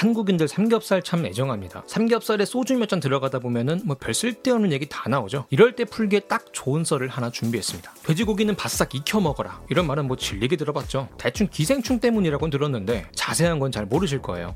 한국인들 삼겹살 참 애정합니다. 삼겹살에 소주 몇 잔 들어가다 보면은 뭐 별 쓸데없는 얘기 다 나오죠. 이럴 때 풀기에 딱 좋은 썰을 하나 준비했습니다. 돼지고기는 바싹 익혀 먹어라. 이런 말은 뭐 질리게 들어봤죠. 대충 기생충 때문이라고 들었는데 자세한 건 잘 모르실 거예요.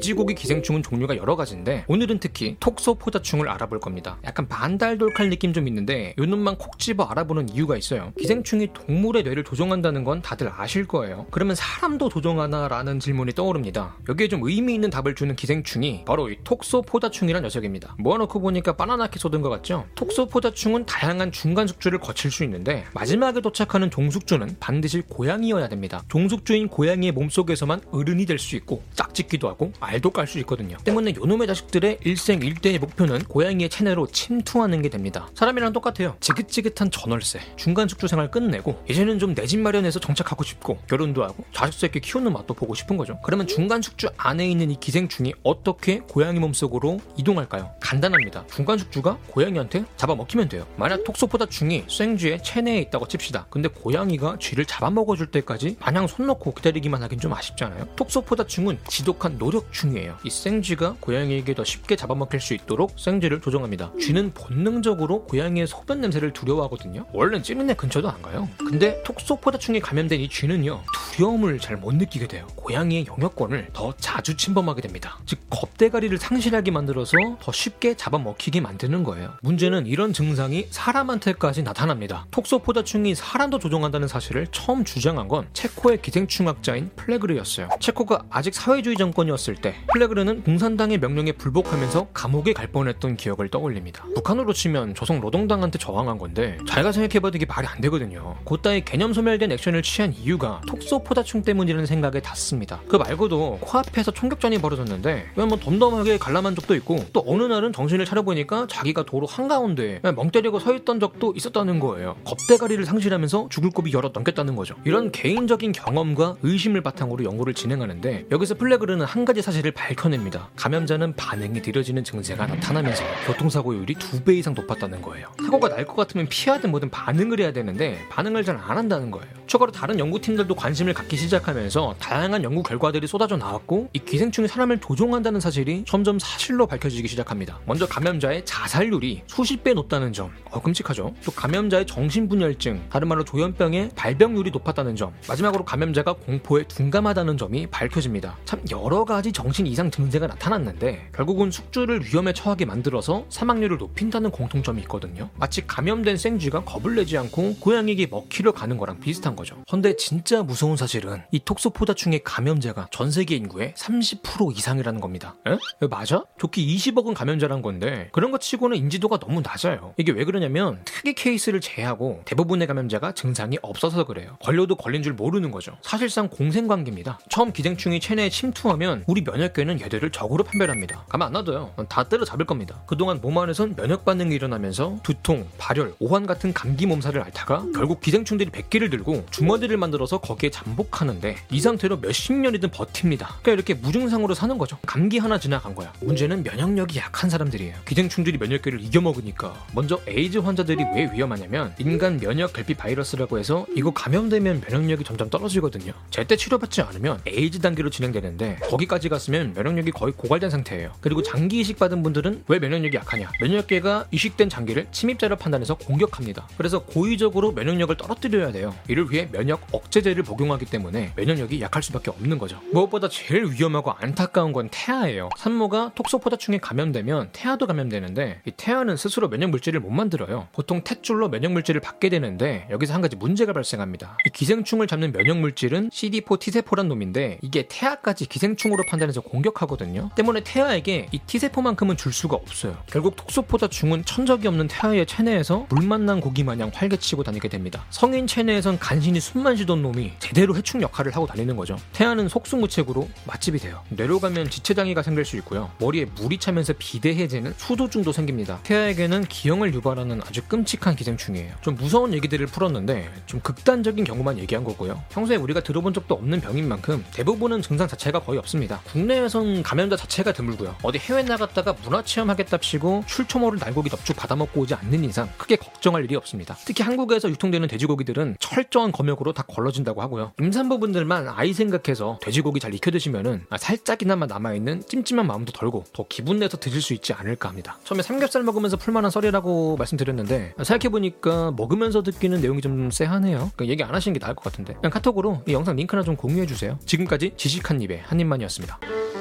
돼지고기 기생충은 종류가 여러 가지인데 오늘은 특히 톡소포자충을 알아볼 겁니다. 약간 반달돌칼 느낌 좀 있는데 요 놈만 콕 집어 알아보는 이유가 있어요. 기생충이 동물의 뇌를 조종한다는 건 다들 아실 거예요. 그러면 사람도 조종하나 라는 질문이 떠오릅니다. 여기에 좀 의미 있는 답을 주는 기생충이 바로 이 톡소포자충이란 녀석입니다. 모아놓고 보니까 바나나키 쏟은 것 같죠? 톡소포자충은 다양한 중간 숙주를 거칠 수 있는데 마지막에 도착하는 종숙주는 반드시 고양이여야 됩니다. 종숙주인 고양이의 몸속에서만 어른이 될 수 있고 짝짓기도 하고 알도 깔 수 있거든요. 때문에 요놈의 자식들의 일생 일대의 목표는 고양이의 체내로 침투하는 게 됩니다. 사람이랑 똑같아요. 지긋지긋한 전월세, 중간 숙주 생활 끝내고 이제는 좀 내 집 마련해서 정착하고 싶고 결혼도 하고 자식 새끼 키우는 맛도 보고 싶은 거죠. 그러면 중간 숙주 안에 있는 이 기생충이 어떻게 고양이 몸속으로 이동할까요? 간단합니다. 중간 숙주가 고양이한테 잡아먹히면 돼요. 만약 톡소포다충이 생쥐의 체내에 있다고 칩시다. 근데 고양이가 쥐를 잡아먹어줄 때까지 마냥 손 놓고 기다리기만 하긴 좀 아쉽잖아요. 톡소포다충은 지독한 노력 충이에요. 이 생쥐가 고양이에게 더 쉽게 잡아먹힐 수 있도록 생쥐를 조종합니다. 쥐는 본능적으로 고양이의 소변 냄새를 두려워하거든요. 원래는 찌는 애 근처도 안 가요. 근데 톡소포다충에 감염된 이 쥐는요 두려움을 잘 못 느끼게 돼요. 고양이의 영역권을 더 자주 침범하게 됩니다. 즉 겁대가리를 상실하게 만들어서 더 쉽게 잡아먹히게 만드는 거예요. 문제는 이런 증상이 사람한테까지 나타납니다. 톡소포다충이 사람도 조종한다는 사실을 처음 주장한 건 체코의 기생충학자인 플레그르였어요. 체코가 아직 사회주의 정권이었을 때 플레그르는 공산당의 명령에 불복하면서 감옥에 갈 뻔했던 기억을 떠올립니다. 북한으로 치면 조선 노동당한테 저항한 건데 자기가 생각해봐도 이게 말이 안 되거든요. 그따위 개념 소멸된 액션을 취한 이유가 톡소포다충 때문이라는 생각에 닿습니다. 그 말고도 코앞에서 총격전이 벌어졌는데 그냥 뭐 덤덤하게 관람한 적도 있고 또 어느 날은 정신을 차려보니까 자기가 도로 한가운데 멍 때리고 서 있던 적도 있었다는 거예요. 겁대가리를 상실하면서 죽을 고비 여러 넘겼다는 거죠. 이런 개인적인 경험과 의심을 바탕으로 연구를 진행하는데 여기서 플레그르는 한 가지 사실을 밝혀냅니다. 감염자는 반응이 느려지는 증세가 나타나면서 교통사고율이 두배 이상 높았다는 거예요. 사고가 날 것 같으면 피하든 뭐든 반응을 해야 되는데 반응을 잘 안 한다는 거예요. 추가로 다른 연구팀들도 관심을 갖기 시작하면서 다양한 연구 결과들이 쏟아져 나왔고 이 기생충이 사람을 조종한다는 사실이 점점 사실로 밝혀지기 시작합니다. 먼저 감염자의 자살률이 수십 배 높다는 점, 어, 끔찍하죠. 또 감염자의 정신분열증, 다른 말로 조현병의 발병률이 높았다는 점, 마지막으로 감염자가 공포에 둔감하다는 점이 밝혀집니다. 참 여러 가지 정신 이상 증세가 나타났는데 결국은 숙주를 위험에 처하게 만들어서 사망률을 높인다는 공통점이 있거든요. 마치 감염된 생쥐가 겁을 내지 않고 고양이에게 먹히러 가는 거랑 비슷한 거죠. 근데 진짜 무서운 사실은 이 톡소포다충의 감염자가 전 세계 인구의 30% 이상이라는 겁니다. 에? 에, 맞아? 좋게 20억은 감염자란 건데 그런 것 치고는 인지도가 너무 낮아요. 이게 왜 그러냐면 특이 케이스를 제외하고 대부분의 감염자가 증상이 없어서 그래요. 걸려도 걸린 줄 모르는 거죠. 사실상 공생관계입니다. 처음 기생충이 체내에 침투하면 우리 면역계는 얘들을 적으로 판별합니다. 가만 안 놔둬요. 다 때려잡을 겁니다. 그동안 몸 안에선 면역 반응이 일어나면서 두통, 발열, 오한 같은 감기 몸살을 앓다가 결국 기생충들이 백기를 들고 주머니를 만들어서 거기에 잠복하는데 이 상태로 몇십 년이든 버팁니다. 그러니까 이렇게 무증상으로 사는 거죠. 감기 하나 지나간 거야. 문제는 면역력이 약한 사람들이에요. 기생충들이 면역계를 이겨먹으니까 먼저 에이즈 환자들이 왜 위험하냐면 인간 면역 결핍 바이러스라고 해서 이거 감염되면 면역력이 점점 떨어지거든요. 제때 치료받지 않으면 에이즈 단계로 진행되는데 거기까지 갔으면 면역력이 거의 고갈된 상태예요. 그리고 장기 이식 받은 분들은 왜 면역력이 약하냐? 면역계가 이식된 장기를 침입자로 판단해서 공격합니다. 그래서 고의적으로 면역력을 떨어뜨려야 돼요. 이를 위해 면역 억제제를 복용하기 때문에 면역력이 약할 수밖에 없는 거죠. 무엇보다 제일 위험하고 안타까운 건 태아예요. 산모가 톡소포다충에 감염되면 태아도 감염되는데 이 태아는 스스로 면역 물질을 못 만들어요. 보통 탯줄로 면역 물질을 받게 되는데 여기서 한 가지 문제가 발생합니다. 이 기생충을 잡는 면역 물질은 CD4 T세포란 놈인데 이게 태아까지 기생충으로 판단해 서 공격하거든요. 때문에 태아에게 이 T세포만큼은 줄 수가 없어요. 결국 톡소포다충은 천적이 없는 태아의 체내에서 물 만난 고기 마냥 활개치고 다니게 됩니다. 성인 체내에선 간신히 숨만 쉬던 놈이 제대로 해충 역할을 하고 다니는 거죠. 태아는 속수무책으로 맛집이 돼요. 뇌로 가면 지체장애가 생길 수 있고요. 머리에 물이 차면서 비대해지는 수도증도 생깁니다. 태아에게는 기형을 유발하는 아주 끔찍한 기생충이에요. 좀 무서운 얘기들을 풀었는데 좀 극단적인 경우만 얘기한 거고요. 평소에 우리가 들어본 적도 없는 병인 만큼 대부분은 증상 자체가 거의 없습니다. 국내에선 감염자 자체가 드물고요. 어디 해외 나갔다가 문화 체험하겠다 치고 출처모를 날고기 넙죽 받아먹고 오지 않는 이상 크게 걱정할 일이 없습니다. 특히 한국에서 유통되는 돼지고기들은 철저한 검역으로 다 걸러진다고 하고요. 임산부분들만 아이 생각해서 돼지고기 잘 익혀 드시면은 살짝이나마 남아있는 찜찜한 마음도 덜고 더 기분 내서 드실 수 있지 않을까 합니다. 처음에 삼겹살 먹으면서 풀만한 썰이라고 말씀드렸는데 생각해보니까 먹으면서 듣기는 내용이 좀 쎄하네요. 그러니까 얘기 안 하시는 게 나을 것 같은데 그냥 카톡으로 이 영상 링크나 좀 공유해주세요. 지금까지 지식한 입의 한입만이었습니다. Bye.